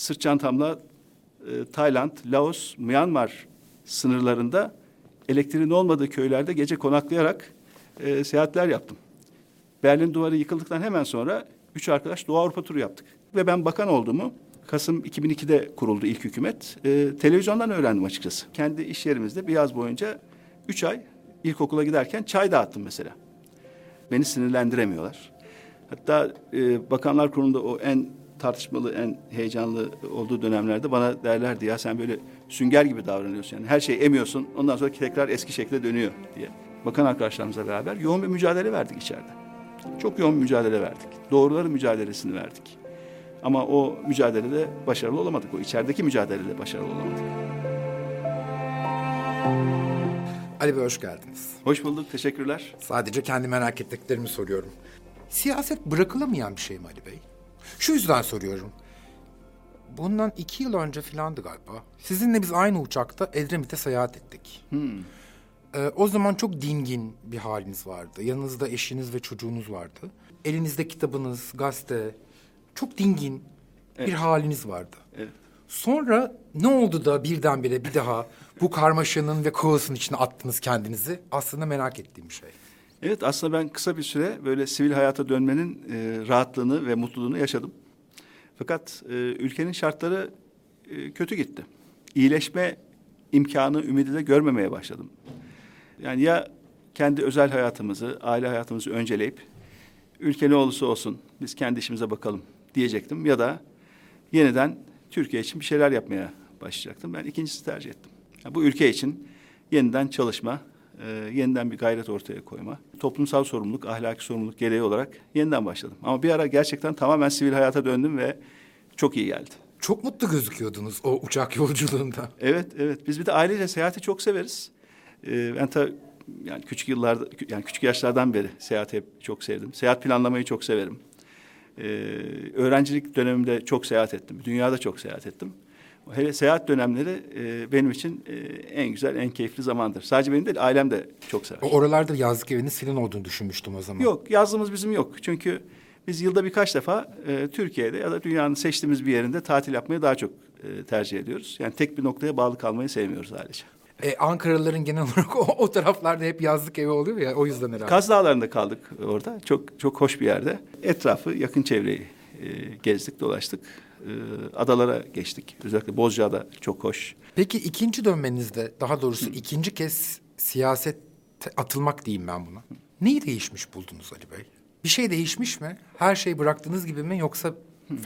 sırt çantamla e, Tayland, Laos, Myanmar sınırlarında elektriğin olmadığı köylerde gece konaklayarak e, seyahatler yaptım. Berlin duvarı yıkıldıktan hemen sonra üç arkadaş Doğu Avrupa turu yaptık. Ve ben bakan olduğumu Kasım 2002'de kuruldu ilk hükümet. E, televizyondan öğrendim açıkçası. Kendi iş yerimizde bir yaz boyunca üç ay ilkokula giderken çay dağıttım mesela. Beni sinirlendiremiyorlar. Hatta e, Bakanlar Kurulu'nda o en tartışmalı, en heyecanlı olduğu dönemlerde bana derlerdi ya sen böyle sünger gibi davranıyorsun. Yani her şeyi emiyorsun ondan sonra tekrar eski şekle dönüyor diye. Bakan arkadaşlarımızla beraber yoğun bir mücadele verdik içeride. Çok yoğun bir mücadele verdik. Doğruların mücadelesini verdik. Ama o mücadelede başarılı olamadık. O içerideki mücadelede başarılı olamadık. Ali Bey hoş geldiniz. Hoş bulduk, teşekkürler. Sadece kendi merak ettiklerimi soruyorum. Siyaset bırakılamayan bir şey mi Ali Bey? Şu yüzden soruyorum. Bundan iki yıl önce filandı galiba. Sizinle biz aynı uçakta Edremit'e seyahat ettik. Ee, o zaman çok dingin bir haliniz vardı. Yanınızda eşiniz ve çocuğunuz vardı. Elinizde kitabınız, gazete. Çok dingin bir haliniz vardı. Evet. Sonra ne oldu da birdenbire bir daha bu karmaşanın ve kaosun içine attınız kendinizi? Aslında merak ettiğim bir şey. Evet aslında ben kısa bir süre böyle sivil hayata dönmenin e, rahatlığını ve mutluluğunu yaşadım. Fakat e, ülkenin şartları e, kötü gitti. İyileşme imkanı, ümidi de görmemeye başladım. Yani ya kendi özel hayatımızı, aile hayatımızı önceleyip ülke ne olursa olsun biz kendi işimize bakalım diyecektim ya da yeniden Türkiye için bir şeyler yapmaya başlayacaktım. Ben ikincisini tercih ettim. Yani bu ülke için yeniden çalışma, e, yeniden bir gayret ortaya koyma, toplumsal sorumluluk, ahlaki sorumluluk gereği olarak yeniden başladım. Ama bir ara gerçekten tamamen sivil hayata döndüm ve çok iyi geldi. Çok mutlu gözüküyordunuz o uçak yolculuğunda. Evet, evet. Biz bir de ailece seyahati çok severiz. Ee, ben tabii yani küçük yıllarda, yani küçük yaşlardan beri seyahati hep çok sevdim. Seyahat planlamayı çok severim. Ee, öğrencilik dönemimde çok seyahat ettim. Dünyada çok seyahat ettim. Hele seyahat dönemleri e, benim için e, en güzel, en keyifli zamandır. Sadece benim değil, ailem de çok sever. O oralarda yazlık eviniz filan olduğunu düşünmüştüm o zaman. Yok, yazlığımız bizim yok. Çünkü biz yılda birkaç defa e, Türkiye'de ya da dünyanın seçtiğimiz bir yerinde tatil yapmayı daha çok e, tercih ediyoruz. Yani tek bir noktaya bağlı kalmayı sevmiyoruz ailece. E, Ankaralıların genel olarak o, o taraflarda hep yazlık evi oluyor ya o yüzden herhalde. Kaz Dağları'nda kaldık orada. Çok çok hoş bir yerde. Etrafı, yakın çevreyi e, gezdik, dolaştık. E, adalara geçtik. Özellikle Bozcaada çok hoş. Peki ikinci dönmenizde daha doğrusu ikinci kez siyasete atılmak diyeyim ben buna. Neyi değişmiş buldunuz Ali Bey? Bir şey değişmiş mi? Her şeyi bıraktığınız gibi mi yoksa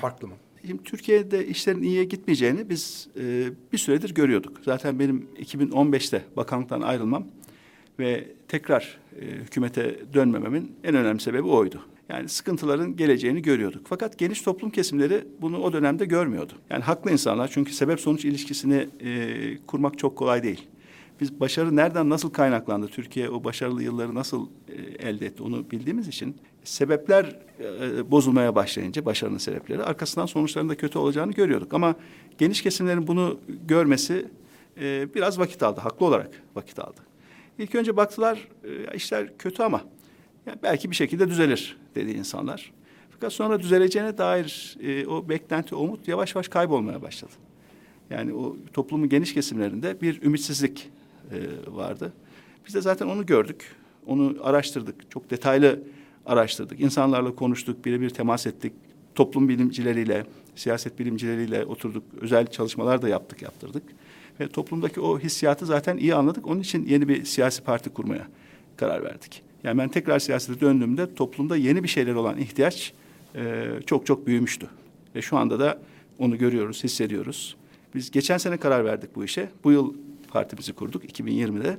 farklı mı? Şimdi Türkiye'de işlerin iyiye gitmeyeceğini biz e, bir süredir görüyorduk. Zaten benim 2015'te bakanlıktan ayrılmam ve tekrar e, hükümete dönmememin en önemli sebebi oydu. Yani sıkıntıların geleceğini görüyorduk. Fakat geniş toplum kesimleri bunu o dönemde görmüyordu. Yani haklı insanlar çünkü sebep sonuç ilişkisini e, kurmak çok kolay değil. Biz başarı nereden nasıl kaynaklandı? Türkiye o başarılı yılları nasıl e, elde etti? Onu bildiğimiz için sebepler e, bozulmaya başlayınca başarının sebepleri arkasından sonuçların da kötü olacağını görüyorduk. Ama geniş kesimlerin bunu görmesi e, biraz vakit aldı. Haklı olarak vakit aldı. İlk önce baktılar e, işler kötü ama yani belki bir şekilde düzelir dedi insanlar. Fakat sonra düzeleceğine dair e, o beklenti, umut yavaş yavaş kaybolmaya başladı. Yani o toplumun geniş kesimlerinde bir ümitsizlik e, vardı. Biz de zaten onu gördük, onu araştırdık, çok detaylı araştırdık. İnsanlarla konuştuk, birebir temas ettik. Toplum bilimcileriyle, siyaset bilimcileriyle oturduk, özel çalışmalar da yaptık, yaptırdık. Ve toplumdaki o hissiyatı zaten iyi anladık. Onun için yeni bir siyasi parti kurmaya karar verdik. Yani ben tekrar siyasete döndüğümde toplumda yeni bir şeyler olan ihtiyaç e, çok çok büyümüştü. Ve şu anda da onu görüyoruz, hissediyoruz. Biz geçen sene karar verdik bu işe. Bu yıl partimizi kurduk 2020'de.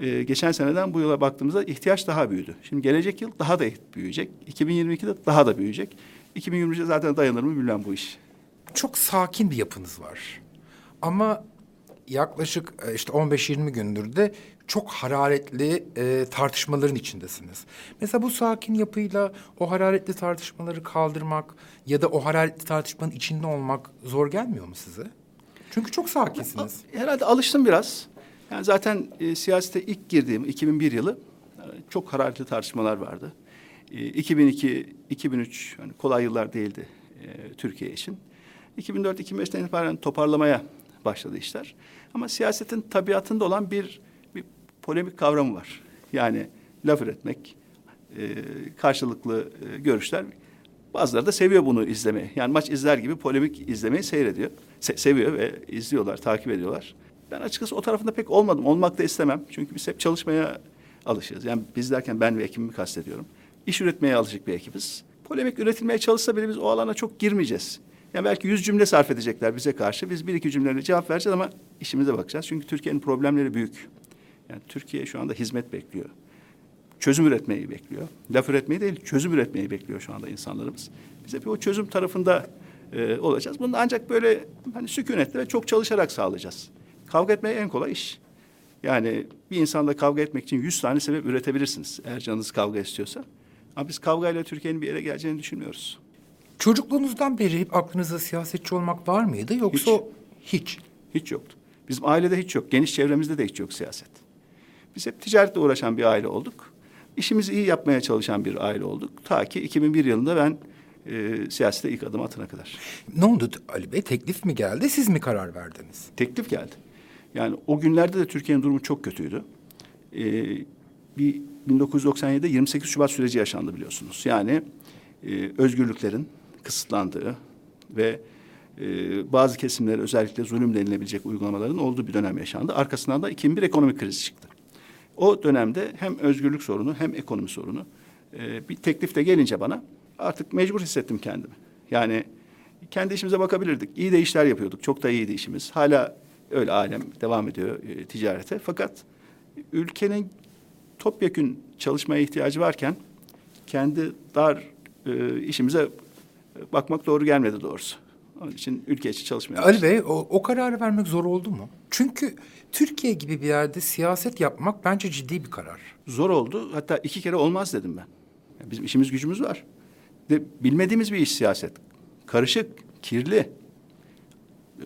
Ee, geçen seneden bu yıla baktığımızda ihtiyaç daha büyüdü. Şimdi gelecek yıl daha da büyüyecek. 2022'de daha da büyüyecek. 2023'de zaten dayanır mı bilmem bu iş. Çok sakin bir yapınız var. Ama yaklaşık e, işte 15-20 gündür de çok hararetli e, tartışmaların içindesiniz. Mesela bu sakin yapıyla o hararetli tartışmaları kaldırmak ya da o hararetli tartışmanın içinde olmak zor gelmiyor mu size? Çünkü çok sakinsiniz. Herhalde alıştım biraz. Yani zaten e, siyasete ilk girdiğim 2001 yılı e, çok hararetli tartışmalar vardı. E, 2002, 2003 hani kolay yıllar değildi e, Türkiye için. 2004-2005'ten itibaren toparlamaya başladı işler. Ama siyasetin tabiatında olan bir, bir polemik kavramı var. Yani laf üretmek, e, karşılıklı e, görüşler. Bazıları da seviyor bunu izlemeyi. Yani maç izler gibi polemik izlemeyi seyrediyor. Se- seviyor ve izliyorlar, takip ediyorlar. Ben açıkçası o tarafında pek olmadım. Olmak da istemem. Çünkü biz hep çalışmaya alışığız. Yani biz derken ben ve ekibimi kastediyorum. İş üretmeye alışık bir ekibiz. Polemik üretilmeye çalışsa bile biz o alana çok girmeyeceğiz. Yani belki yüz cümle sarf edecekler bize karşı. Biz bir iki cümleyle cevap vereceğiz ama işimize bakacağız. Çünkü Türkiye'nin problemleri büyük. Yani Türkiye şu anda hizmet bekliyor. Çözüm üretmeyi bekliyor. Laf üretmeyi değil, çözüm üretmeyi bekliyor şu anda insanlarımız. Biz hep o çözüm tarafında e, olacağız. Bunu ancak böyle hani sükunetle ve çok çalışarak sağlayacağız. Kavga etmeye en kolay iş. Yani bir insanla kavga etmek için yüz tane sebep üretebilirsiniz eğer canınız kavga istiyorsa. Ama biz kavgayla Türkiye'nin bir yere geleceğini düşünmüyoruz. Çocukluğunuzdan beri hep aklınızda siyasetçi olmak var mıydı yoksa hiç? Hiç yoktu. Bizim ailede hiç yok. Geniş çevremizde de hiç yok siyaset. Biz hep ticaretle uğraşan bir aile olduk. İşimizi iyi yapmaya çalışan bir aile olduk. Ta ki 2001 yılında ben e, siyasete ilk adım atana kadar. Ne oldu Ali Bey? Teklif mi geldi, siz mi karar verdiniz? Teklif geldi. Yani o günlerde de Türkiye'nin durumu çok kötüydü. Ee, bir 1997'de 28 Şubat süreci yaşandı biliyorsunuz. Yani e, özgürlüklerin kısıtlandığı ve e, bazı kesimlere özellikle zulüm denilebilecek uygulamaların olduğu bir dönem yaşandı. Arkasından da 2001 ekonomik krizi çıktı. O dönemde hem özgürlük sorunu hem ekonomi sorunu e, bir teklifte gelince bana artık mecbur hissettim kendimi. Yani kendi işimize bakabilirdik. İyi de işler yapıyorduk. Çok da iyiydi işimiz. Hala öyle alem devam ediyor e, ticarete. Fakat ülkenin topyekün çalışmaya ihtiyacı varken kendi dar e, işimize bakmak doğru gelmedi doğrusu. Onun için ülke için çalışmaya Ali. Bey, o, o kararı vermek zor oldu mu? Çünkü Türkiye gibi bir yerde siyaset yapmak bence ciddi bir karar. Zor oldu. Hatta iki kere olmaz dedim ben. Yani bizim işimiz gücümüz var. De, bilmediğimiz bir iş siyaset. Karışık, kirli.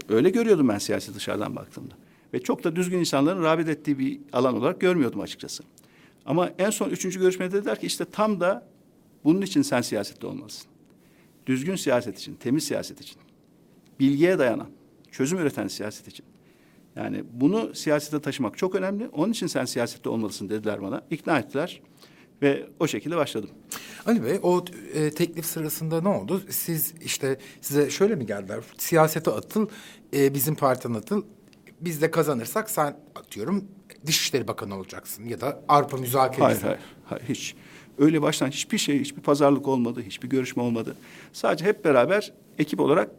Öyle görüyordum ben siyaseti dışarıdan baktığımda. Ve çok da düzgün insanların rağbet ettiği bir alan olarak görmüyordum açıkçası. Ama en son üçüncü görüşmede dediler ki işte tam da bunun için sen siyasette olmalısın. Düzgün siyaset için, temiz siyaset için. Bilgiye dayanan, çözüm üreten siyaset için. Yani bunu siyasete taşımak çok önemli. Onun için sen siyasette olmalısın dediler bana. İkna ettiler ve o şekilde başladım. Ali Bey, o e, teklif sırasında ne oldu? Siz işte size şöyle mi geldiler? Siyasete atıl, e, bizim partiden atıl. Biz de kazanırsak sen atıyorum Dışişleri Bakanı olacaksın ya da Avrupa müzakeresi. Hayır, hayır, hayır, hiç. Öyle baştan hiçbir şey, hiçbir pazarlık olmadı, hiçbir görüşme olmadı. Sadece hep beraber ekip olarak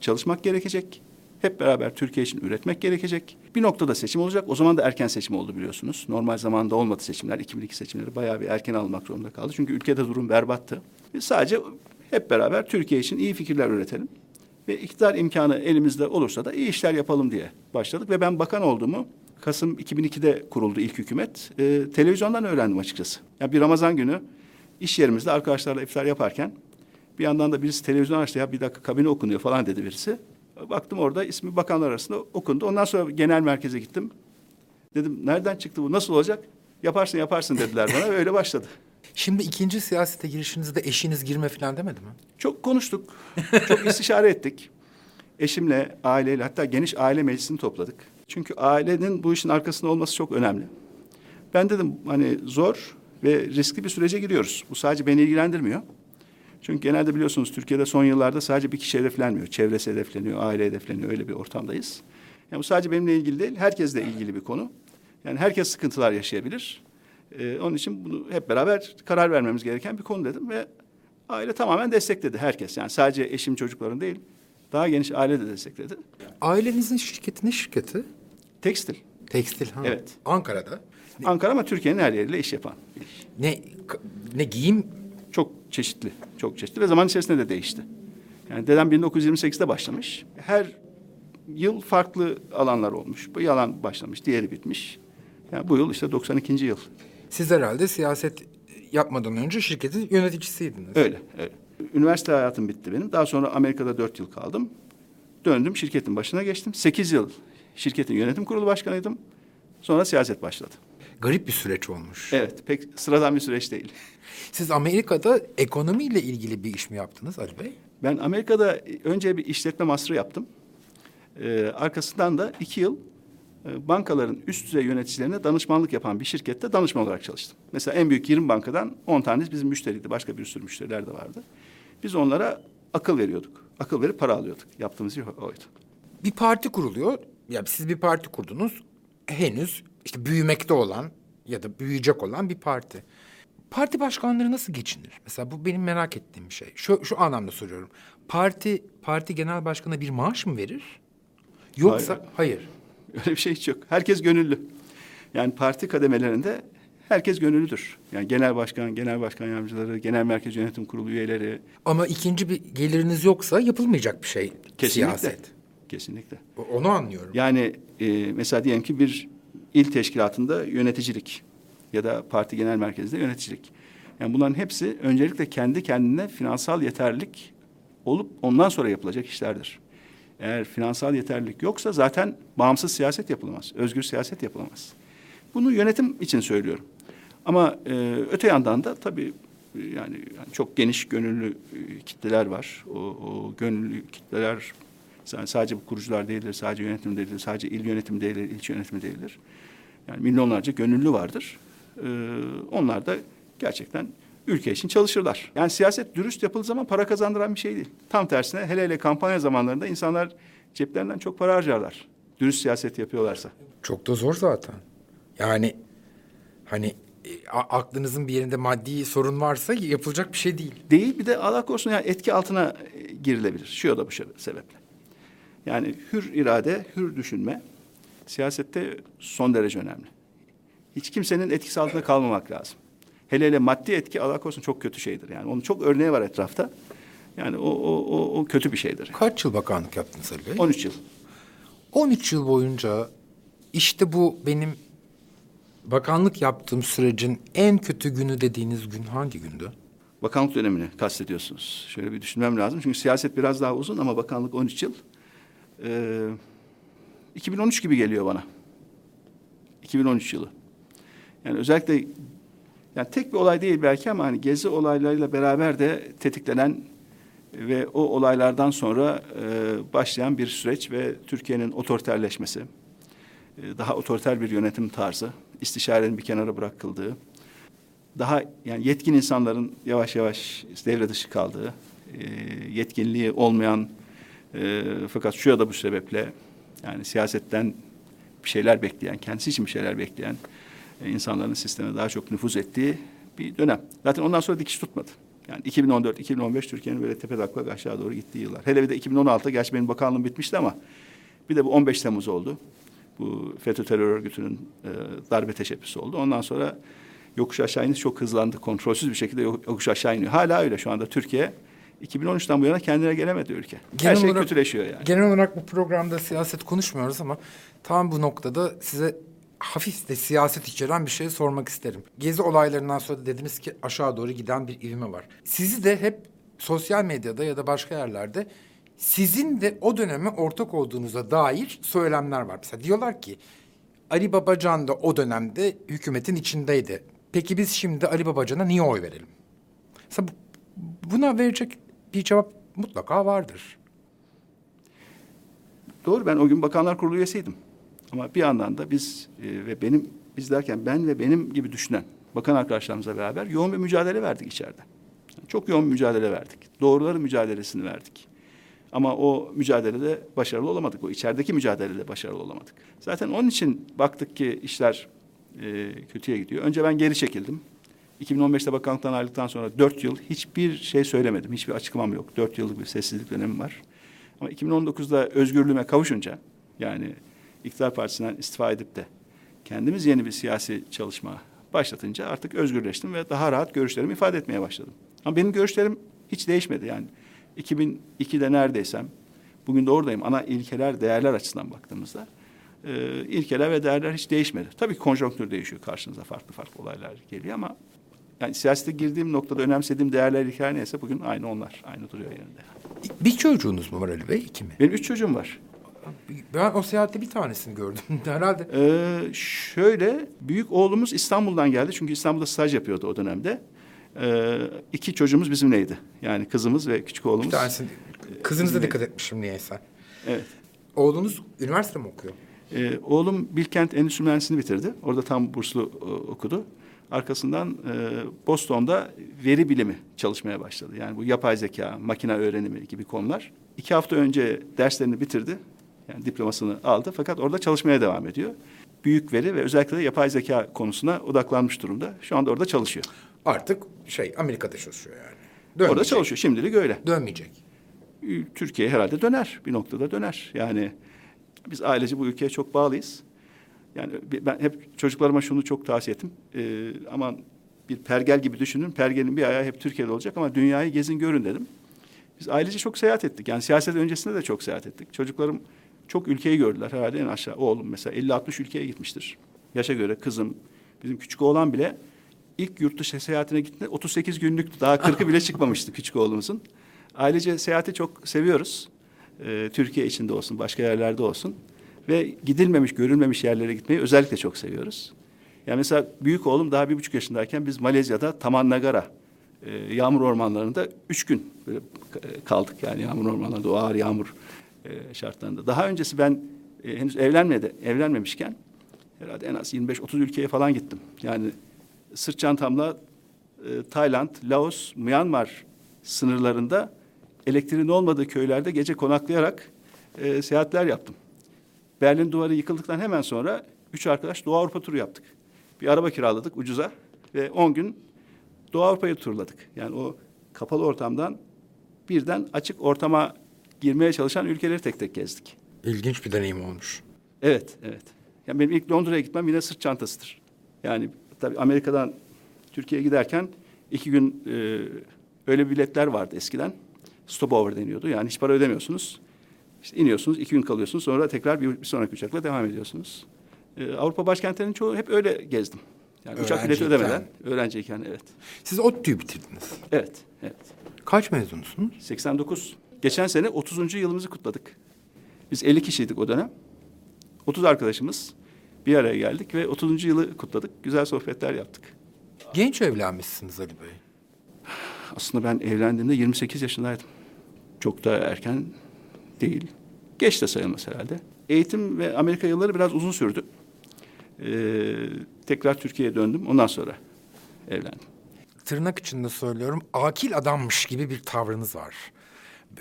çalışmak gerekecek. Hep beraber Türkiye için üretmek gerekecek. Bir noktada seçim olacak. O zaman da erken seçim oldu biliyorsunuz. Normal zamanda olmadı seçimler. 2002 seçimleri bayağı bir erken almak zorunda kaldı. Çünkü ülkede durum berbattı. Biz sadece hep beraber Türkiye için iyi fikirler üretelim. Ve iktidar imkanı elimizde olursa da iyi işler yapalım diye başladık. Ve ben bakan olduğumu Kasım 2002'de kuruldu ilk hükümet. Ee, televizyondan öğrendim açıkçası. Yani bir Ramazan günü iş yerimizde arkadaşlarla iftar yaparken bir yandan da birisi televizyon açtı ya bir dakika kabine okunuyor falan dedi birisi. Baktım orada ismi bakanlar arasında okundu. Ondan sonra genel merkeze gittim. Dedim nereden çıktı bu nasıl olacak? Yaparsın yaparsın dediler bana ve öyle başladı. Şimdi ikinci siyasete girişinizde eşiniz girme falan demedi mi? Çok konuştuk. Çok istişare ettik. Eşimle, aileyle hatta geniş aile meclisini topladık. Çünkü ailenin bu işin arkasında olması çok önemli. Ben dedim hani zor ve riskli bir sürece giriyoruz. Bu sadece beni ilgilendirmiyor. Çünkü genelde biliyorsunuz Türkiye'de son yıllarda sadece bir kişi hedeflenmiyor. Çevresi hedefleniyor, aile hedefleniyor. Öyle bir ortamdayız. Yani bu sadece benimle ilgili değil, herkesle ilgili bir konu. Yani herkes sıkıntılar yaşayabilir. Ee, onun için bunu hep beraber karar vermemiz gereken bir konu dedim ve aile tamamen destekledi herkes. Yani sadece eşim çocukların değil, daha geniş aile de destekledi. Ailenizin şirketi ne şirketi? Tekstil. Tekstil ha. Evet. Ankara'da. Ankara ama Türkiye'nin her yeriyle iş yapan bir iş. Ne ne giyim Çok çeşitli, çok çeşitli ve zaman içerisinde de değişti. Yani dedem 1928'de başlamış. Her yıl farklı alanlar olmuş. Bu alan başlamış, diğeri bitmiş. Yani bu yıl işte 92. yıl. Siz herhalde siyaset yapmadan önce şirketin yöneticisiydiniz. Öyle, öyle. Üniversite hayatım bitti benim. Daha sonra Amerika'da dört yıl kaldım. Döndüm, şirketin başına geçtim. Sekiz yıl şirketin yönetim kurulu başkanıydım. Sonra siyaset başladı. Garip bir süreç olmuş. Evet, pek sıradan bir süreç değil. Siz Amerika'da ekonomiyle ilgili bir iş mi yaptınız Ali Bey? Ben Amerika'da önce bir işletme master'ı yaptım. Ee, arkasından da iki yıl e, bankaların üst düzey yöneticilerine danışmanlık yapan bir şirkette danışman olarak çalıştım. Mesela en büyük 20 bankadan 10 tanesi bizim müşteriydi. Başka bir sürü müşteriler de vardı. Biz onlara akıl veriyorduk. Akıl verip para alıyorduk. Yaptığımız şey oydu. Bir parti kuruluyor. Ya siz bir parti kurdunuz. Henüz işte büyümekte olan ya da büyüyecek olan bir parti. Parti başkanları nasıl geçinir? Mesela bu benim merak ettiğim bir şey. Şu, şu anlamda soruyorum. Parti parti genel başkanına bir maaş mı verir? Yoksa hayır. Öyle bir şey hiç yok. Herkes gönüllü. Yani parti kademelerinde herkes gönüllüdür. Yani genel başkan, genel başkan yardımcıları, genel merkez yönetim kurulu üyeleri. Ama ikinci bir geliriniz yoksa yapılmayacak bir şey Kesinlikle. siyaset. Kesinlikle. Onu anlıyorum. Yani e, mesela diyelim ki bir il teşkilatında yöneticilik ya da parti genel merkezinde yöneticilik. Yani bunların hepsi öncelikle kendi kendine finansal yeterlilik olup ondan sonra yapılacak işlerdir. Eğer finansal yeterlilik yoksa zaten bağımsız siyaset yapılamaz, özgür siyaset yapılamaz. Bunu yönetim için söylüyorum. Ama e, öte yandan da tabii e, yani, yani çok geniş gönüllü e, kitleler var. O, o gönüllü kitleler yani sadece bu kurucular değildir, sadece yönetim değildir, sadece il yönetimi değildir, ilçe yönetimi değildir. Yani milyonlarca gönüllü vardır. Ee, onlar da gerçekten ülke için çalışırlar. Yani siyaset dürüst yapıldığı zaman para kazandıran bir şey değil. Tam tersine hele hele kampanya zamanlarında insanlar ceplerinden çok para harcarlar. Dürüst siyaset yapıyorlarsa. Çok da zor zaten. Yani hani e, aklınızın bir yerinde maddi sorun varsa yapılacak bir şey değil. Değil bir de Allah korusun yani etki altına e, girilebilir. Şu ya da bu şey- sebeple. Yani hür irade, hür düşünme siyasette son derece önemli. Hiç kimsenin etkisi altında kalmamak lazım. Hele hele maddi etki Allah korusun çok kötü şeydir. Yani onun çok örneği var etrafta. Yani o, o, o, o kötü bir şeydir. Kaç yıl bakanlık yaptınız Ali Bey? 13 yıl. 13 yıl boyunca işte bu benim bakanlık yaptığım sürecin en kötü günü dediğiniz gün hangi gündü? Bakanlık dönemini kastediyorsunuz. Şöyle bir düşünmem lazım. Çünkü siyaset biraz daha uzun ama bakanlık 13 yıl. Ee, 2013 gibi geliyor bana. 2013 yılı. Yani özellikle yani tek bir olay değil belki ama hani gezi olaylarıyla beraber de tetiklenen ve o olaylardan sonra e, başlayan bir süreç ve Türkiye'nin otoriterleşmesi, e, daha otoriter bir yönetim tarzı, istişarenin bir kenara bırakıldığı, daha yani yetkin insanların yavaş yavaş devre dışı kaldığı, e, yetkinliği olmayan e, fakat şu ya da bu sebeple yani siyasetten bir şeyler bekleyen, kendisi için bir şeyler bekleyen e, insanların sisteme daha çok nüfuz ettiği bir dönem. Zaten ondan sonra dikiş tutmadı. Yani 2014-2015 Türkiye'nin böyle tepe taklak aşağı doğru gittiği yıllar. Hele bir de 2016 gerçi benim bakanlığım bitmişti ama bir de bu 15 Temmuz oldu. Bu FETÖ terör örgütünün e, darbe teşebbüsü oldu. Ondan sonra yokuş aşağı iniş çok hızlandı. Kontrolsüz bir şekilde yok- yokuş aşağı iniyor. Hala öyle şu anda Türkiye 2013'ten bu yana kendine gelemedi ülke. Her Genel şey olarak- kötüleşiyor yani. Genel olarak bu programda siyaset konuşmuyoruz ama tam bu noktada size hafif de siyaset içeren bir şey sormak isterim. Gezi olaylarından sonra dediniz ki aşağı doğru giden bir ivme var. Sizi de hep sosyal medyada ya da başka yerlerde sizin de o döneme ortak olduğunuza dair söylemler var. Mesela diyorlar ki Ali Babacan da o dönemde hükümetin içindeydi. Peki biz şimdi Ali Babacan'a niye oy verelim? Mesela bu- buna verecek bir cevap mutlaka vardır. Doğru ben o gün Bakanlar Kurulu üyesiydim. Ama bir yandan da biz e, ve benim biz derken ben ve benim gibi düşünen bakan arkadaşlarımızla beraber yoğun bir mücadele verdik içeride. Çok yoğun bir mücadele verdik. Doğruların mücadelesini verdik. Ama o mücadelede başarılı olamadık. O içerideki mücadelede başarılı olamadık. Zaten onun için baktık ki işler e, kötüye gidiyor. Önce ben geri çekildim. 2015'te bakanlıktan ayrıldıktan sonra dört yıl hiçbir şey söylemedim. Hiçbir açıklamam yok. Dört yıllık bir sessizlik dönemim var. Ama 2019'da özgürlüğüme kavuşunca yani iktidar partisinden istifa edip de kendimiz yeni bir siyasi çalışma başlatınca artık özgürleştim ve daha rahat görüşlerimi ifade etmeye başladım. Ama benim görüşlerim hiç değişmedi yani. 2002'de neredeysem bugün de oradayım. Ana ilkeler, değerler açısından baktığımızda e, ilkeler ve değerler hiç değişmedi. Tabii ki konjonktür değişiyor. Karşınıza farklı farklı olaylar geliyor ama yani siyasete girdiğim noktada önemsediğim değerler, ilkeler neyse bugün aynı onlar. Aynı duruyor yerinde. Bir çocuğunuz mu var Ali Bey? İki mi? Benim üç çocuğum var. Ben o seyahatte bir tanesini gördüm. Herhalde. Ee, şöyle büyük oğlumuz İstanbul'dan geldi çünkü İstanbul'da staj yapıyordu o dönemde. Ee, iki çocuğumuz bizimleydi. Yani kızımız ve küçük oğlumuz. Bir tanesi, kızınıza dikkat etmişim niyeyse. Evet. Oğlunuz üniversite mi okuyor? Ee, oğlum Bilkent Endüstri Mühendisliğini bitirdi. Orada tam burslu e, okudu. Arkasından e, Boston'da veri bilimi çalışmaya başladı. Yani bu yapay zeka, makine öğrenimi gibi konular. İki hafta önce derslerini bitirdi. Yani diplomasını aldı fakat orada çalışmaya devam ediyor. Büyük veri ve özellikle de yapay zeka konusuna odaklanmış durumda. Şu anda orada çalışıyor. Artık şey Amerika'da çalışıyor yani. Orada Dönmeyecek. çalışıyor. Şimdilik öyle. Dönmeyecek. Türkiye herhalde döner. Bir noktada döner. Yani biz ailece bu ülkeye çok bağlıyız. Yani ben hep çocuklarıma şunu çok tavsiye ettim. Ee, aman bir pergel gibi düşünün. Pergelin bir ayağı hep Türkiye'de olacak ama dünyayı gezin görün dedim. Biz ailece çok seyahat ettik. Yani siyaset öncesinde de çok seyahat ettik. Çocuklarım çok ülkeyi gördüler herhalde en aşağı. Oğlum mesela 50-60 ülkeye gitmiştir. Yaşa göre kızım, bizim küçük oğlan bile ilk yurt dışı seyahatine gitti. 38 günlüktü. Daha 40'ı bile çıkmamıştı küçük oğlumuzun. Ailece seyahati çok seviyoruz. Ee, Türkiye içinde olsun, başka yerlerde olsun. Ve gidilmemiş, görülmemiş yerlere gitmeyi özellikle çok seviyoruz. Yani mesela büyük oğlum daha bir buçuk yaşındayken biz Malezya'da Taman Nagara e, yağmur ormanlarında üç gün böyle e, kaldık. Yani yağmur ormanlarında o ağır yağmur e, şartlarında. Daha öncesi ben e, henüz evlenmedi, evlenmemişken herhalde en az 25-30 ülkeye falan gittim. Yani sırt çantamla e, Tayland, Laos, Myanmar sınırlarında elektriğin olmadığı köylerde gece konaklayarak e, seyahatler yaptım. Berlin duvarı yıkıldıktan hemen sonra üç arkadaş Doğu Avrupa turu yaptık. Bir araba kiraladık ucuza ve on gün Doğu Avrupa'yı turladık. Yani o kapalı ortamdan birden açık ortama girmeye çalışan ülkeleri tek tek gezdik. İlginç bir deneyim olmuş. Evet, evet. Yani benim ilk Londra'ya gitmem yine sırt çantasıdır. Yani tabii Amerika'dan Türkiye'ye giderken iki gün e, öyle biletler vardı eskiden. Stopover deniyordu. Yani hiç para ödemiyorsunuz. İşte iniyorsunuz, iki gün kalıyorsunuz. Sonra tekrar bir, bir sonraki uçakla devam ediyorsunuz. E, Avrupa başkentlerinin çoğu hep öyle gezdim. Yani uçak bileti ödemeden, öğrenciyken evet. Siz ODTÜ'yü bitirdiniz. Evet, evet. Kaç mezunusunuz? 89. Geçen sene 30. yılımızı kutladık. Biz 50 kişiydik o dönem. 30 arkadaşımız bir araya geldik ve 30. yılı kutladık. Güzel sohbetler yaptık. Genç evlenmişsiniz Ali Bey. Aslında ben evlendiğimde 28 yaşındaydım. Çok da erken değil. Geç de sayılmaz herhalde. Eğitim ve Amerika yılları biraz uzun sürdü. Ee, tekrar Türkiye'ye döndüm. Ondan sonra evlendim. Tırnak içinde söylüyorum akil adammış gibi bir tavrınız var.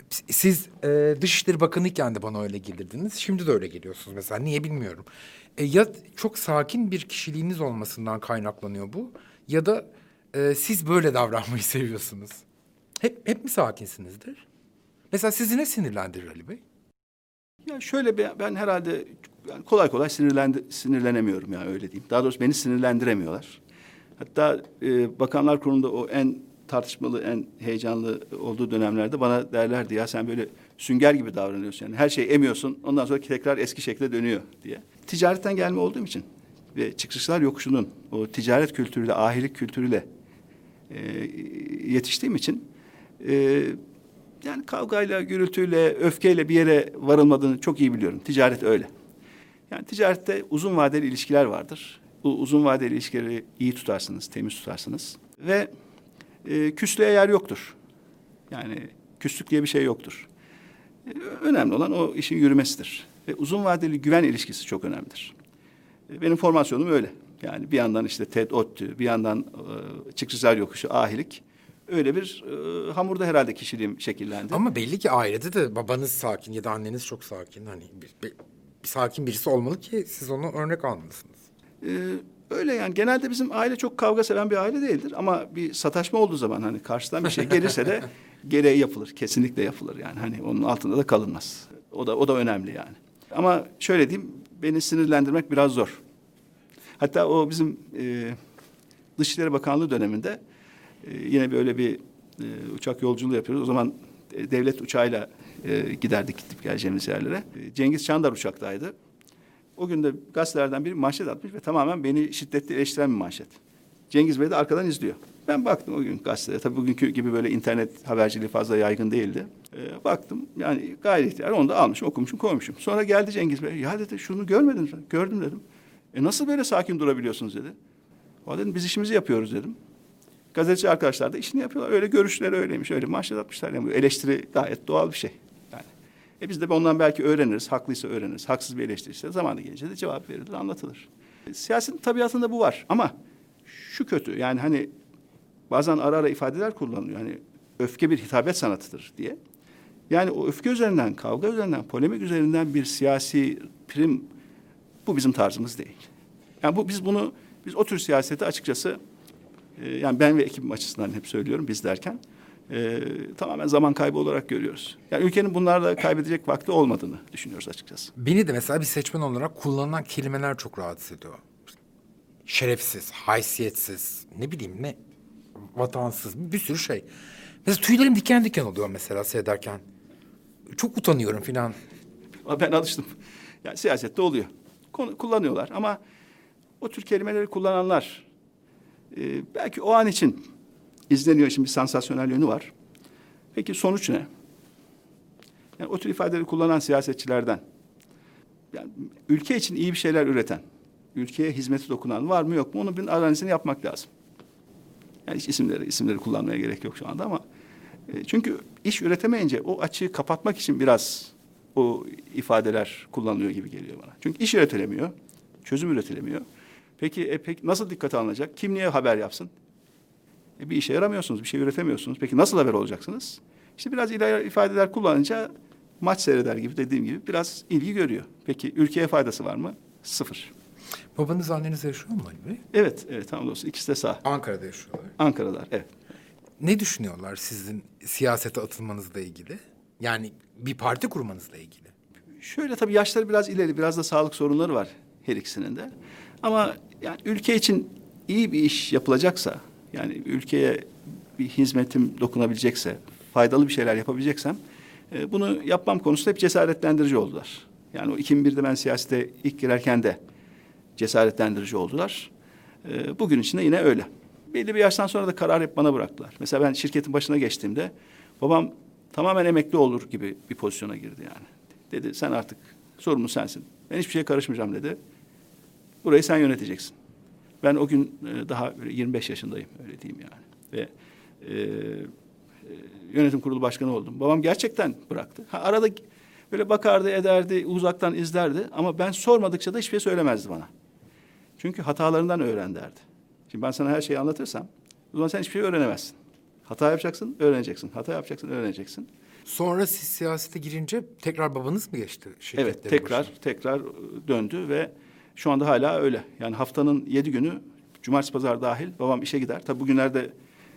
Siz e, Dışişleri Bakanıyken de bana öyle gelirdiniz. Şimdi de öyle geliyorsunuz mesela. Niye bilmiyorum. E, ya çok sakin bir kişiliğiniz olmasından kaynaklanıyor bu. Ya da e, siz böyle davranmayı seviyorsunuz. Hep, hep mi sakinsinizdir? Mesela sizi ne sinirlendirir Ali Bey? Ya şöyle ben herhalde yani kolay kolay sinirlendi, sinirlenemiyorum ya öyle diyeyim. Daha doğrusu beni sinirlendiremiyorlar. Hatta e, Bakanlar Kurulu'nda o en tartışmalı, en heyecanlı olduğu dönemlerde bana derlerdi ya sen böyle sünger gibi davranıyorsun. Yani her şeyi emiyorsun ondan sonra tekrar eski şekle dönüyor diye. Ticaretten gelme olduğum için ve çıkışlar yokuşunun o ticaret kültürüyle, ahilik kültürüyle e, yetiştiğim için e, yani kavgayla, gürültüyle, öfkeyle bir yere varılmadığını çok iyi biliyorum. Ticaret öyle. Yani ticarette uzun vadeli ilişkiler vardır. Bu uzun vadeli ilişkileri iyi tutarsınız, temiz tutarsınız. Ve e, küslüğe yer yoktur. Yani küslük diye bir şey yoktur. E, önemli olan o işin yürümesidir. Ve uzun vadeli güven ilişkisi çok önemlidir. E, benim formasyonum öyle. Yani bir yandan işte TED, ODTÜ, bir yandan e, çıkışlar yokuşu, ahilik. Öyle bir e, hamurda herhalde kişiliğim şekillendi. Ama belli ki ailede de babanız sakin ya da anneniz çok sakin. Hani bir, bir- bir sakin birisi olmalı ki siz onu örnek almalısınız. Ee, öyle yani genelde bizim aile çok kavga seven bir aile değildir ama bir sataşma olduğu zaman hani karşıdan bir şey gelirse de gereği yapılır. Kesinlikle yapılır yani hani onun altında da kalınmaz. O da o da önemli yani. Ama şöyle diyeyim beni sinirlendirmek biraz zor. Hatta o bizim e, Dışişleri Bakanlığı döneminde e, yine böyle bir e, uçak yolculuğu yapıyoruz. O zaman e, devlet uçağıyla e, giderdik gidip geleceğimiz yerlere. E, Cengiz Çandar uçaktaydı. O gün de gazetelerden biri manşet atmış ve tamamen beni şiddetli eleştiren bir manşet. Cengiz Bey de arkadan izliyor. Ben baktım o gün gazeteye. Tabii bugünkü gibi böyle internet haberciliği fazla yaygın değildi. Ee, baktım yani gayri ihtiyar onu da almışım, okumuşum, koymuşum. Sonra geldi Cengiz Bey. Ya dedi şunu görmediniz mi? Gördüm dedim. E nasıl böyle sakin durabiliyorsunuz dedi. O dedim biz işimizi yapıyoruz dedim. Gazeteci arkadaşlar da işini yapıyorlar. Öyle görüşleri öyleymiş, öyle manşet atmışlar. Yani bu eleştiri gayet doğal bir şey. E biz de ondan belki öğreniriz. Haklıysa öğreniriz. Haksız bir eleştiriyse zamanı gelince de cevap verilir, anlatılır. E, siyasetin tabiatında bu var. Ama şu kötü. Yani hani bazen ara ara ifadeler kullanılıyor. Hani öfke bir hitabet sanatıdır diye. Yani o öfke üzerinden, kavga üzerinden, polemik üzerinden bir siyasi prim bu bizim tarzımız değil. Yani bu biz bunu biz o tür siyaseti açıkçası e, yani ben ve ekibim açısından hep söylüyorum biz derken e, tamamen zaman kaybı olarak görüyoruz. Yani ülkenin bunlarla kaybedecek vakti olmadığını düşünüyoruz açıkçası. Beni de mesela bir seçmen olarak kullanılan kelimeler çok rahatsız ediyor. Şerefsiz, haysiyetsiz, ne bileyim ne vatansız bir sürü şey. Mesela tüylerim diken diken oluyor mesela seyrederken. Çok utanıyorum filan. Ben alıştım. Yani siyasette oluyor. Konu, kullanıyorlar ama o tür kelimeleri kullananlar e, belki o an için izleniyor. Şimdi sansasyonel yönü var. Peki sonuç ne? Yani o tür ifadeleri kullanan siyasetçilerden yani ülke için iyi bir şeyler üreten, ülkeye hizmeti dokunan var mı yok mu? Onun bir analizini yapmak lazım. Yani hiç isimleri isimleri kullanmaya gerek yok şu anda ama e, çünkü iş üretemeyince o açığı kapatmak için biraz o ifadeler kullanılıyor gibi geliyor bana. Çünkü iş üretilemiyor, çözüm üretilemiyor. Peki e, peki nasıl dikkate alınacak? Kim niye haber yapsın? E, bir işe yaramıyorsunuz, bir şey üretemiyorsunuz. Peki nasıl haber olacaksınız? İşte biraz ileri ifadeler kullanınca maç seyreder gibi dediğim gibi biraz ilgi görüyor. Peki ülkeye faydası var mı? Sıfır. Babanız anneniz yaşıyor mu Ali Bey? Evet, evet tam olsun. İkisi de sağ. Ankara'da yaşıyorlar. Ankara'dalar, evet. Ne düşünüyorlar sizin siyasete atılmanızla ilgili? Yani bir parti kurmanızla ilgili. Şöyle tabii yaşları biraz ileri, biraz da sağlık sorunları var her ikisinin de. Ama yani ülke için iyi bir iş yapılacaksa, yani ülkeye bir hizmetim dokunabilecekse, faydalı bir şeyler yapabileceksem, e, bunu yapmam konusunda hep cesaretlendirici oldular. Yani o 2001'de ben siyasete ilk girerken de cesaretlendirici oldular. E, bugün için de yine öyle. Belli bir yaştan sonra da karar hep bana bıraktılar. Mesela ben şirketin başına geçtiğimde babam tamamen emekli olur gibi bir pozisyona girdi yani. Dedi sen artık sorumlu sensin. Ben hiçbir şeye karışmayacağım dedi. Burayı sen yöneteceksin. Ben o gün e, daha 25 yaşındayım öyle diyeyim yani. Ve e, e, yönetim kurulu başkanı oldum. Babam gerçekten bıraktı. Ha, arada böyle bakardı, ederdi, uzaktan izlerdi ama ben sormadıkça da hiçbir şey söylemezdi bana. Çünkü hatalarından öğren derdi. Şimdi ben sana her şeyi anlatırsam o zaman sen hiçbir şey öğrenemezsin. Hata yapacaksın, öğreneceksin. Hata yapacaksın, öğreneceksin. Sonra siz siyasete girince tekrar babanız mı geçti Evet, tekrar başına? tekrar döndü ve şu anda hala öyle. Yani haftanın yedi günü, cumartesi pazar dahil babam işe gider. Tabii bugünlerde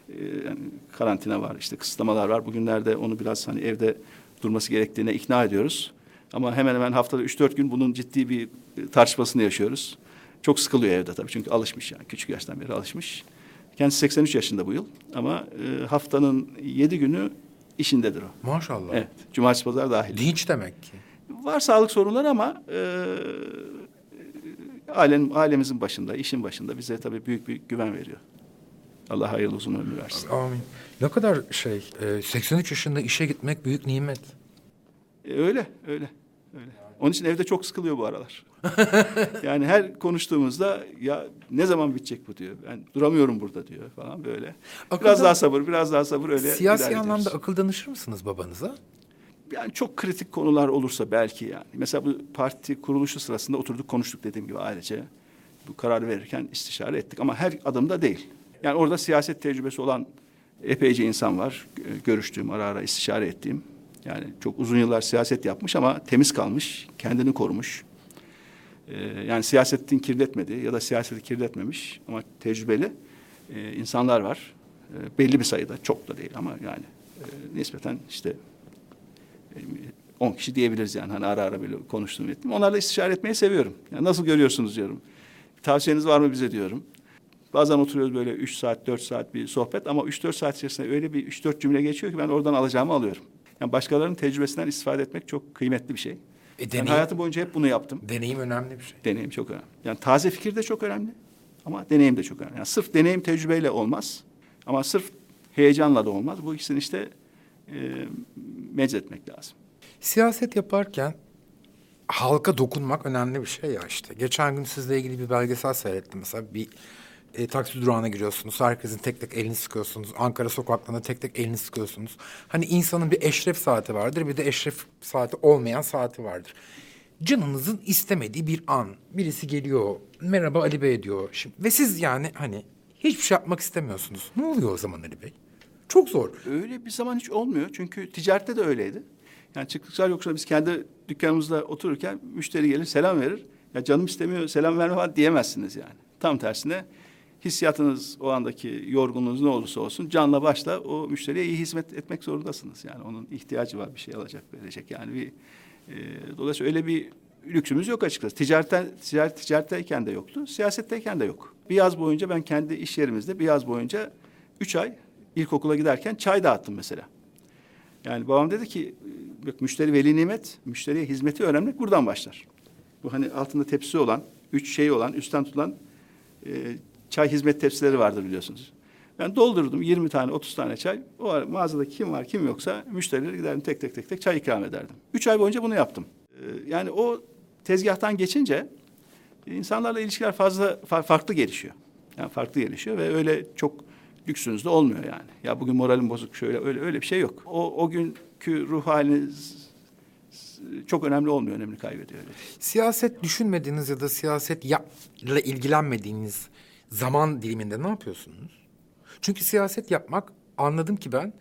e, yani karantina var, işte kısıtlamalar var. Bugünlerde onu biraz hani evde durması gerektiğine ikna ediyoruz. Ama hemen hemen haftada üç dört gün bunun ciddi bir e, tartışmasını yaşıyoruz. Çok sıkılıyor evde tabii çünkü alışmış yani küçük yaştan beri alışmış. Kendisi 83 yaşında bu yıl ama e, haftanın yedi günü işindedir o. Maşallah. Evet, cumartesi pazar dahil. Dinç demek ki. Var sağlık sorunları ama e, alem, ailemizin başında, işin başında bize tabii büyük bir güven veriyor. Allah hayırlı uzun ömür versin. Amin. Ne kadar şey, e, 83 yaşında işe gitmek büyük nimet. E, öyle, öyle, öyle. Onun için evde çok sıkılıyor bu aralar. yani her konuştuğumuzda ya ne zaman bitecek bu diyor. Ben duramıyorum burada diyor falan böyle. Akılda- Biraz daha sabır, biraz daha sabır öyle. Siyasi anlamda akıl danışır mısınız babanıza? Yani çok kritik konular olursa belki yani. Mesela bu parti kuruluşu sırasında oturduk konuştuk dediğim gibi ailece. Bu kararı verirken istişare ettik ama her adımda değil. Yani orada siyaset tecrübesi olan epeyce insan var. Gö- Görüştüğüm, ara ara istişare ettiğim. Yani çok uzun yıllar siyaset yapmış ama temiz kalmış, kendini korumuş. Ee, yani siyasetin kirletmediği ya da siyaseti kirletmemiş ama tecrübeli e, insanlar var. E, belli bir sayıda, çok da değil ama yani e, nispeten işte 10 kişi diyebiliriz yani hani ara ara böyle konuştuğum ettim. Onlarla istişare etmeyi seviyorum. Yani nasıl görüyorsunuz diyorum. Tavsiyeniz var mı bize diyorum. Bazen oturuyoruz böyle 3 saat, 4 saat bir sohbet ama 3-4 saat içerisinde öyle bir 3-4 cümle geçiyor ki ben oradan alacağımı alıyorum. Yani başkalarının tecrübesinden istifade etmek çok kıymetli bir şey. E, Ben deneyim, hayatım boyunca hep bunu yaptım. deneyim önemli bir şey. Deneyim çok önemli. Yani taze fikir de çok önemli ama deneyim de çok önemli. Yani sırf deneyim tecrübeyle olmaz ama sırf heyecanla da olmaz. Bu ikisini işte e, meczetmek lazım. Siyaset yaparken halka dokunmak önemli bir şey ya işte. Geçen gün sizle ilgili bir belgesel seyrettim mesela bir e, taksi durağına giriyorsunuz. Herkesin tek tek elini sıkıyorsunuz. Ankara sokaklarında tek tek elini sıkıyorsunuz. Hani insanın bir eşref saati vardır bir de eşref saati olmayan saati vardır. Canınızın istemediği bir an. Birisi geliyor. Merhaba Ali Bey diyor. Şimdi, ve siz yani hani hiçbir şey yapmak istemiyorsunuz. Ne oluyor o zaman Ali Bey? Çok zor. Öyle bir zaman hiç olmuyor. Çünkü ticarette de öyleydi. Yani çıktıklar yoksa biz kendi dükkanımızda otururken müşteri gelir selam verir. Ya canım istemiyor selam verme var diyemezsiniz yani. Tam tersine hissiyatınız o andaki yorgunluğunuz ne olursa olsun canla başla o müşteriye iyi hizmet etmek zorundasınız. Yani onun ihtiyacı var bir şey alacak verecek yani bir e, dolayısıyla öyle bir lüksümüz yok açıkçası. Ticaretten, ticaret, ticaretteyken de yoktu, siyasetteyken de yok. Bir yaz boyunca ben kendi iş yerimizde bir yaz boyunca üç ay ilkokula giderken çay dağıttım mesela. Yani babam dedi ki bak müşteri veli nimet, müşteriye hizmeti öğrenmek buradan başlar. Bu hani altında tepsi olan, üç şey olan, üstten tutulan e, çay hizmet tepsileri vardır biliyorsunuz. Ben doldurdum 20 tane 30 tane çay. O ara mağazada kim var kim yoksa müşterilere giderdim tek tek tek tek çay ikram ederdim. Üç ay boyunca bunu yaptım. Ee, yani o tezgahtan geçince insanlarla ilişkiler fazla fa- farklı gelişiyor. Yani farklı gelişiyor ve öyle çok lüksünüz de olmuyor yani. Ya bugün moralim bozuk şöyle öyle öyle bir şey yok. O o günkü ruh haliniz çok önemli olmuyor, önemli kaybediyor. Öyle. Siyaset düşünmediğiniz ya da siyaset ile ilgilenmediğiniz zaman diliminde ne yapıyorsunuz? Çünkü siyaset yapmak anladım ki ben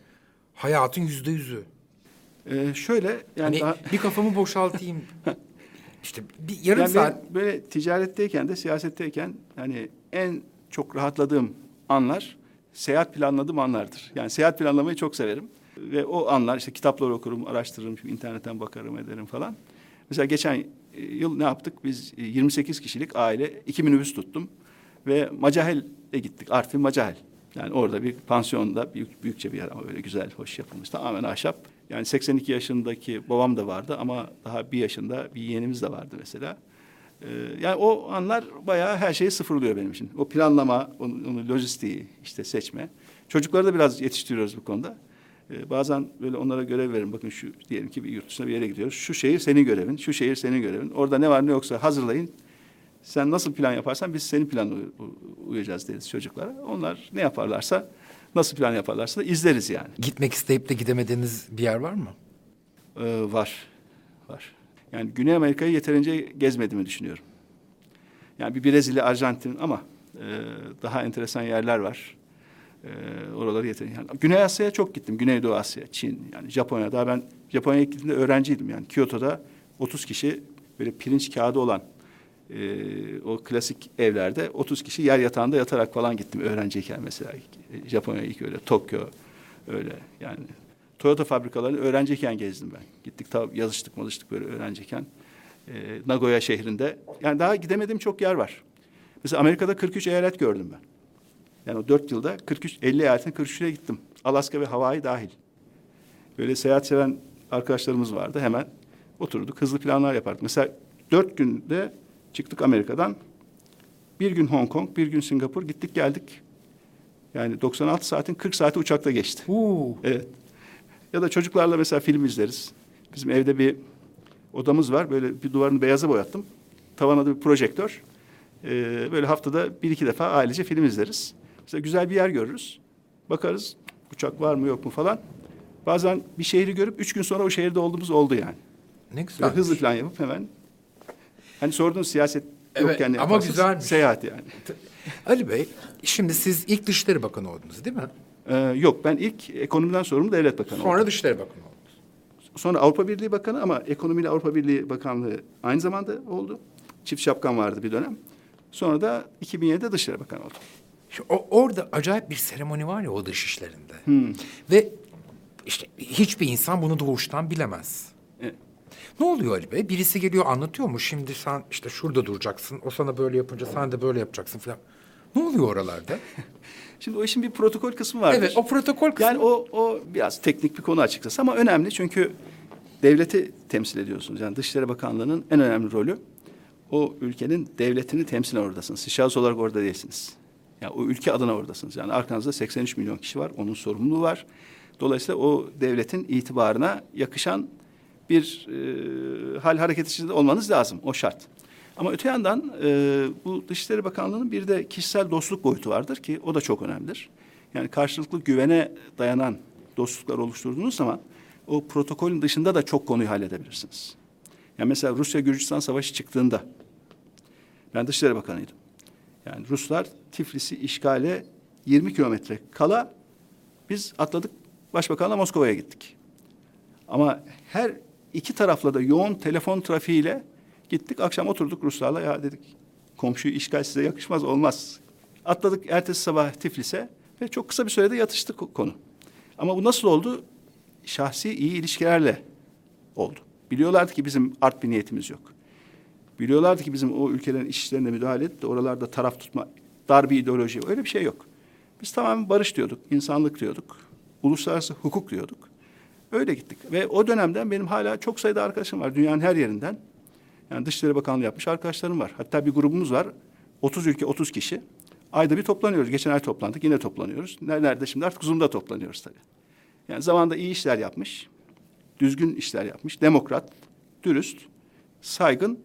hayatın yüzde yüzü. Ee, şöyle yani Hani daha, bir kafamı boşaltayım. işte bir yarım yani saat böyle ticaretteyken de siyasetteyken hani en çok rahatladığım anlar seyahat planladığım anlardır. Yani seyahat planlamayı çok severim. Ve o anlar işte kitaplar okurum, araştırırım, internetten bakarım ederim falan. Mesela geçen yıl ne yaptık? Biz 28 kişilik aile iki minibüs tuttum ve Macahel'e gittik. Artvin Macahel. Yani orada bir pansiyonda büyük, büyükçe bir yer ama böyle güzel, hoş yapılmış. Tamamen ahşap. Yani 82 yaşındaki babam da vardı ama daha bir yaşında bir yeğenimiz de vardı mesela. Ee, yani o anlar bayağı her şeyi sıfırlıyor benim için. O planlama, onu, onu lojistiği işte seçme. Çocukları da biraz yetiştiriyoruz bu konuda. Ee, bazen böyle onlara görev verin. Bakın şu diyelim ki bir yurt dışına bir yere gidiyoruz. Şu şehir senin görevin, şu şehir senin görevin. Orada ne var ne yoksa hazırlayın. Sen nasıl plan yaparsan biz senin planına uyacağız deriz çocuklara. Onlar ne yaparlarsa, nasıl plan yaparlarsa da izleriz yani. gitmek isteyip de gidemediğiniz bir yer var mı? Ee, var, var. Yani Güney Amerika'yı yeterince gezmediğimi düşünüyorum. Yani bir Brezilya, Arjantin ama e, daha enteresan yerler var. E, oraları yeterince. Yani Güney Asya'ya çok gittim. Güneydoğu Asya, Çin, yani Japonya. Daha ben Japonya'ya gittiğimde öğrenciydim. Yani Kyoto'da 30 kişi böyle pirinç kağıdı olan e, o klasik evlerde 30 kişi yer yatağında yatarak falan gittim öğrenciyken mesela. Japonya ilk öyle, Tokyo öyle yani. Toyota fabrikalarını öğrenciyken gezdim ben. Gittik tabi yazıştık malıştık böyle öğrenciyken. E, Nagoya şehrinde. Yani daha gidemediğim çok yer var. Mesela Amerika'da 43 eyalet gördüm ben. Yani o dört yılda 43, 50 eyaletin 43'üne gittim. Alaska ve Hawaii dahil. Böyle seyahat seven arkadaşlarımız vardı. Hemen oturduk, hızlı planlar yapardık. Mesela dört günde çıktık Amerika'dan. Bir gün Hong Kong, bir gün Singapur. Gittik geldik. Yani 96 saatin 40 saati uçakta geçti. Uuu. Evet. Ya da çocuklarla mesela film izleriz. Bizim evde bir odamız var. Böyle bir duvarını beyaza boyattım. Tavana da bir projektör. Ee, böyle haftada bir iki defa ailece film izleriz. Mesela güzel bir yer görürüz. Bakarız uçak var mı yok mu falan. Bazen bir şehri görüp üç gün sonra o şehirde olduğumuz oldu yani. Ne güzel. Böyle hızlı plan yapıp hemen. Hani sorduğunuz siyaset Evet, yokken ne ama güzelmiş. Seyahat yani. Ali Bey, şimdi siz ilk Dışişleri Bakanı oldunuz değil mi? Ee, yok ben ilk ekonomiden sorumlu devlet bakanı oldum. Sonra Dışişleri Bakanı oldunuz. Sonra Avrupa Birliği Bakanı ama ekonomiyle Avrupa Birliği Bakanlığı aynı zamanda oldu. Çift şapkan vardı bir dönem. Sonra da 2007'de Dışişleri Bakanı oldum. Şu, o, orada acayip bir seremoni var ya o dış işlerinde. Ve işte hiçbir insan bunu doğuştan bilemez. Evet. Ne oluyor Ali Bey? Birisi geliyor anlatıyor mu? Şimdi sen işte şurada duracaksın. O sana böyle yapınca sen de böyle yapacaksın falan. Ne oluyor oralarda? Şimdi o işin bir protokol kısmı vardır. evet o protokol kısmı. Yani o, o biraz teknik bir konu açıkçası ama önemli çünkü devleti temsil ediyorsunuz. Yani Dışişleri Bakanlığı'nın en önemli rolü o ülkenin devletini temsilen oradasınız. Siz şahıs olarak orada değilsiniz. Yani o ülke adına oradasınız. Yani arkanızda 83 milyon kişi var. Onun sorumluluğu var. Dolayısıyla o devletin itibarına yakışan bir e, hal hareket içinde olmanız lazım. O şart. Ama öte yandan e, bu Dışişleri Bakanlığı'nın bir de kişisel dostluk boyutu vardır ki o da çok önemlidir. Yani karşılıklı güvene dayanan dostluklar oluşturduğunuz zaman o protokolün dışında da çok konuyu halledebilirsiniz. Yani mesela Rusya-Gürcistan savaşı çıktığında ben Dışişleri Bakanıydım. Yani Ruslar Tiflis'i işgale 20 kilometre kala biz atladık Başbakanla Moskova'ya gittik. Ama her iki tarafla da yoğun telefon trafiğiyle gittik. Akşam oturduk Ruslarla ya dedik komşuyu işgal size yakışmaz olmaz. Atladık ertesi sabah Tiflis'e ve çok kısa bir sürede yatıştı konu. Ama bu nasıl oldu? Şahsi iyi ilişkilerle oldu. Biliyorlardı ki bizim art bir niyetimiz yok. Biliyorlardı ki bizim o ülkelerin iş işlerine müdahale edip de oralarda taraf tutma, dar bir ideoloji öyle bir şey yok. Biz tamamen barış diyorduk, insanlık diyorduk, uluslararası hukuk diyorduk. Öyle gittik ve o dönemden benim hala çok sayıda arkadaşım var dünyanın her yerinden. Yani Dışişleri Bakanlığı yapmış arkadaşlarım var. Hatta bir grubumuz var. 30 ülke 30 kişi. Ayda bir toplanıyoruz. Geçen ay toplandık. Yine toplanıyoruz. Nerede şimdi artık Zoom'da toplanıyoruz tabii. Yani zamanda iyi işler yapmış. Düzgün işler yapmış. Demokrat, dürüst, saygın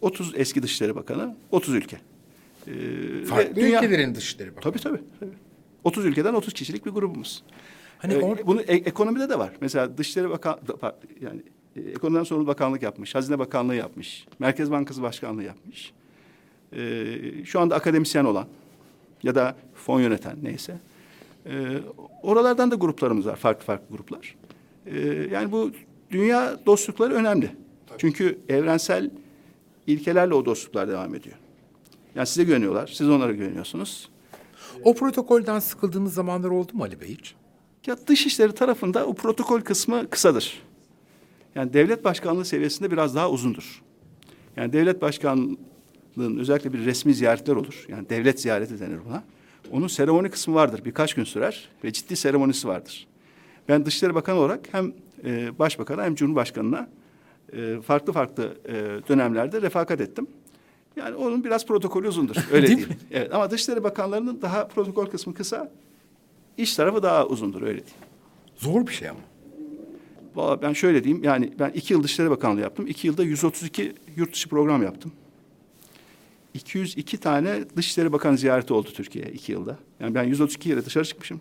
30 eski Dışişleri Bakanı, 30 ülke. Ee, Farklı dünya... ülkelerin Dışişleri Bakanı. Tabii tabii. tabii. 30 ülkeden 30 kişilik bir grubumuz. Hani ee, or- bunu e- ekonomide de var. Mesela Dışişleri Bakan yani e, Ekonomiden Sorumlu Bakanlık yapmış, Hazine Bakanlığı yapmış, Merkez Bankası Başkanlığı yapmış. E, şu anda akademisyen olan ya da fon yöneten neyse. E, oralardan da gruplarımız var, farklı farklı gruplar. E, yani bu dünya dostlukları önemli. Tabii. Çünkü evrensel ilkelerle o dostluklar devam ediyor. Yani size güveniyorlar, siz onlara güveniyorsunuz. O protokolden sıkıldığınız zamanlar oldu mu Ali Bey hiç? Ya dışişleri tarafında o protokol kısmı kısadır. Yani devlet başkanlığı seviyesinde biraz daha uzundur. Yani devlet başkanlığının özellikle bir resmi ziyaretler olur. Yani devlet ziyareti denir buna. Onun seremoni kısmı vardır. Birkaç gün sürer ve ciddi seremonisi vardır. Ben Dışişleri Bakanı olarak hem e, Başbakan'a hem Cumhurbaşkanı'na e, farklı farklı e, dönemlerde refakat ettim. Yani onun biraz protokolü uzundur. Öyle değil. değil. Evet ama Dışişleri Bakanlarının daha protokol kısmı kısa, iş tarafı daha uzundur öyle değil. Zor bir şey ama. Ben şöyle diyeyim yani ben iki yıl Dışişleri Bakanlığı yaptım. İki yılda 132 yurt dışı program yaptım. 202 tane Dışişleri Bakanı ziyareti oldu Türkiye'ye iki yılda. Yani ben 132 kere dışarı çıkmışım.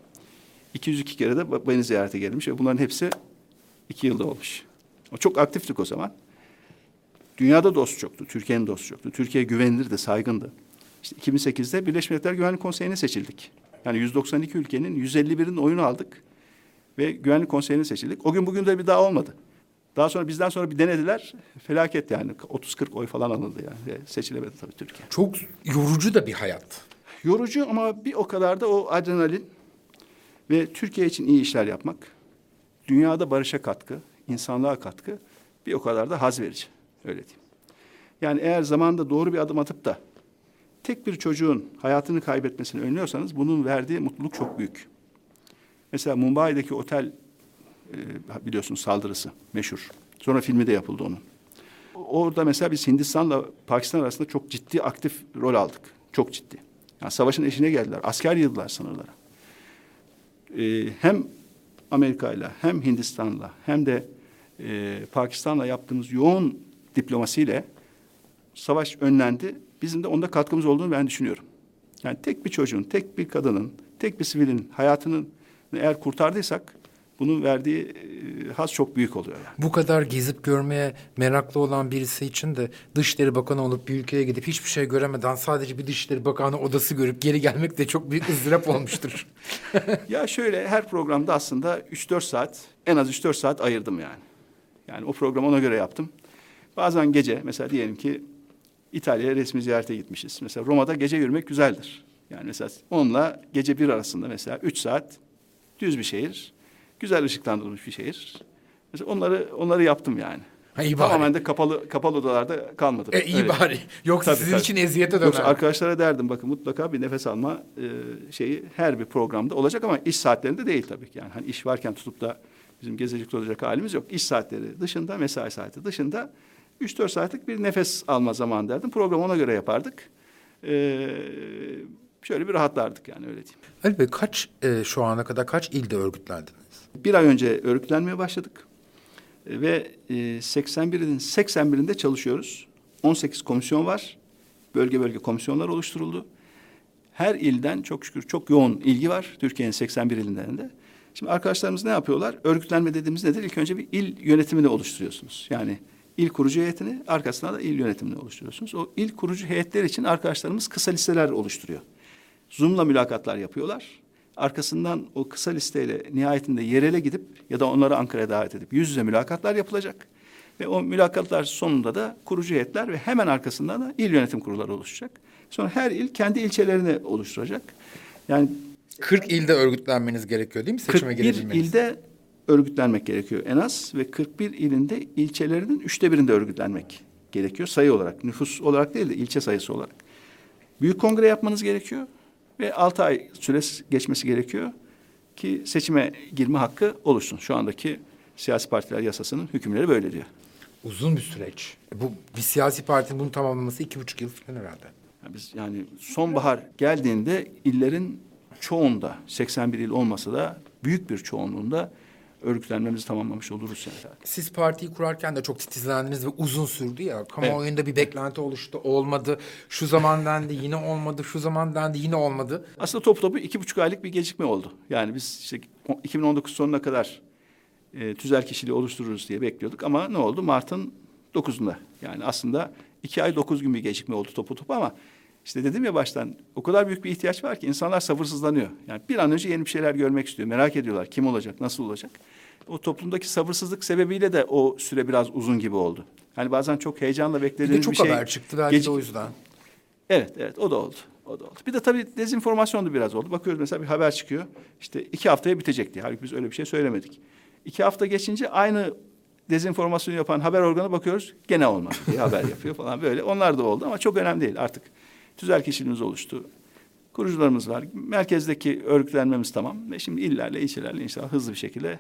202 kere de beni ziyarete gelmiş ve bunların hepsi iki yılda olmuş. O çok aktiftik o zaman. Dünyada dost çoktu, Türkiye'nin dostu çoktu. Türkiye güvenilirdi, saygındı. İşte 2008'de Birleşmiş Milletler Güvenlik Konseyi'ne seçildik. Yani 192 ülkenin 151'in oyunu aldık ve Güvenlik Konseyi'ne seçildik. O gün bugün de bir daha olmadı. Daha sonra bizden sonra bir denediler. Felaket yani. 30-40 oy falan alındı yani. Ve seçilemedi tabii Türkiye. Çok yorucu da bir hayat. Yorucu ama bir o kadar da o adrenalin ve Türkiye için iyi işler yapmak, dünyada barışa katkı, insanlığa katkı bir o kadar da haz verici. Öyle diyeyim. Yani eğer zamanda doğru bir adım atıp da tek bir çocuğun hayatını kaybetmesini önlüyorsanız bunun verdiği mutluluk çok büyük. Mesela Mumbai'deki otel e, biliyorsunuz saldırısı meşhur. Sonra filmi de yapıldı onun. Orada mesela biz Hindistan'la Pakistan arasında çok ciddi aktif rol aldık. Çok ciddi. Yani savaşın eşine geldiler. Asker yığdılar sınırlara. Ee, hem Amerika'yla hem Hindistan'la hem de e, Pakistan'la yaptığımız yoğun diplomasiyle savaş önlendi. Bizim de onda katkımız olduğunu ben düşünüyorum. Yani tek bir çocuğun, tek bir kadının, tek bir sivilin hayatının eğer kurtardıysak bunun verdiği e, haz çok büyük oluyor. Yani. Bu kadar gezip görmeye meraklı olan birisi için de Dışişleri Bakanı olup bir ülkeye gidip hiçbir şey göremeden sadece bir Dışişleri Bakanı odası görüp geri gelmek de çok büyük ızdırap olmuştur. ya şöyle her programda aslında 3-4 saat en az 3-4 saat ayırdım yani. Yani o programı ona göre yaptım. Bazen gece mesela diyelim ki İtalya'ya resmi ziyarete gitmişiz. Mesela Roma'da gece yürümek güzeldir. Yani mesela onunla gece bir arasında mesela üç saat düz bir şehir, güzel ışıklandırılmış bir şehir. Mesela onları onları yaptım yani. Ha, iyi bari. Tamamen de kapalı kapalı odalarda kalmadım. E, iyi Öyle. bari. Yoksa tabii, sizin tabii. için eziyete döner. Yoksa arkadaşlara derdim bakın mutlaka bir nefes alma e, şeyi her bir programda olacak ama iş saatlerinde değil tabii ki. Yani hani iş varken tutup da bizim gezecek olacak halimiz yok. İş saatleri dışında, mesai saati dışında 3-4 saatlik bir nefes alma zaman derdim. Programı ona göre yapardık. Ee, şöyle bir rahatlardık yani öyle diyeyim. Ali Bey kaç e, şu ana kadar kaç ilde örgütlendiniz? Bir ay önce örgütlenmeye başladık. E, ve e, 81'in 81'inde çalışıyoruz. 18 komisyon var. Bölge bölge komisyonlar oluşturuldu. Her ilden çok şükür çok yoğun ilgi var. Türkiye'nin 81 ilinden de. Şimdi arkadaşlarımız ne yapıyorlar? Örgütlenme dediğimiz nedir? İlk önce bir il yönetimini oluşturuyorsunuz. Yani il kurucu heyetini, arkasına da il yönetimini oluşturuyorsunuz. O il kurucu heyetler için arkadaşlarımız kısa listeler oluşturuyor. Zoom'la mülakatlar yapıyorlar. Arkasından o kısa listeyle nihayetinde yerele gidip ya da onları Ankara'ya davet edip yüz yüze mülakatlar yapılacak. Ve o mülakatlar sonunda da kurucu heyetler ve hemen arkasından da il yönetim kurulları oluşacak. Sonra her il kendi ilçelerini oluşturacak. Yani 40 ilde örgütlenmeniz gerekiyor değil mi seçime 41 girebilmeniz? ilde örgütlenmek gerekiyor en az ve 41 ilinde ilçelerinin üçte birinde örgütlenmek gerekiyor sayı olarak. Nüfus olarak değil de ilçe sayısı olarak. Büyük kongre yapmanız gerekiyor ve 6 ay süre geçmesi gerekiyor ki seçime girme hakkı oluşsun. Şu andaki siyasi partiler yasasının hükümleri böyle diyor. Uzun bir süreç. E, Bu bir siyasi partinin bunu tamamlaması iki buçuk yıl falan herhalde. Yani biz yani sonbahar geldiğinde illerin çoğunda 81 il olmasa da büyük bir çoğunluğunda örgütlenmemizi tamamlamış oluruz yani. Siz partiyi kurarken de çok titizlendiniz ve uzun sürdü ya. Kamuoyunda bir beklenti oluştu, olmadı. Şu zaman dendi, yine olmadı. Şu zaman dendi, yine olmadı. Aslında top topu iki buçuk aylık bir gecikme oldu. Yani biz işte o- 2019 sonuna kadar e, tüzel kişiliği oluştururuz diye bekliyorduk ama ne oldu? Mart'ın 9'unda. Yani aslında iki ay dokuz gün bir gecikme oldu topu topu ama işte dedim ya baştan o kadar büyük bir ihtiyaç var ki insanlar sabırsızlanıyor. Yani bir an önce yeni bir şeyler görmek istiyor. Merak ediyorlar kim olacak, nasıl olacak. O toplumdaki sabırsızlık sebebiyle de o süre biraz uzun gibi oldu. Hani bazen çok heyecanla Bir beklediğiniz de çok bir şey... haber çıktı belki de o yüzden. Evet, evet o da oldu. O da oldu. Bir de tabii dezenformasyon da biraz oldu. Bakıyoruz mesela bir haber çıkıyor. İşte iki haftaya bitecek diye. Halbuki biz öyle bir şey söylemedik. İki hafta geçince aynı dezenformasyon yapan haber organı bakıyoruz. Gene olmadı diye haber yapıyor falan böyle. Onlar da oldu ama çok önemli değil artık. Tüzel kişiliğimiz oluştu. Kurucularımız var. Merkezdeki örgütlenmemiz tamam. Ve şimdi illerle, ilçelerle inşallah hızlı bir şekilde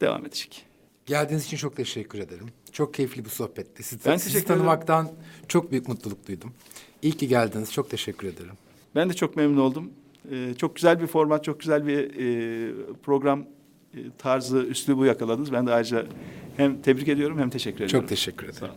devam edecek. Geldiğiniz için çok teşekkür ederim. Çok keyifli bir sohbetti. Sizi, Ben sizi ederim. tanımaktan çok büyük mutluluk duydum. İyi ki geldiniz. Çok teşekkür ederim. Ben de çok memnun oldum. Ee, çok güzel bir format, çok güzel bir e, program e, tarzı, üslubu yakaladınız. Ben de ayrıca hem tebrik ediyorum hem teşekkür ediyorum. Çok teşekkür ederim. Sağ olun.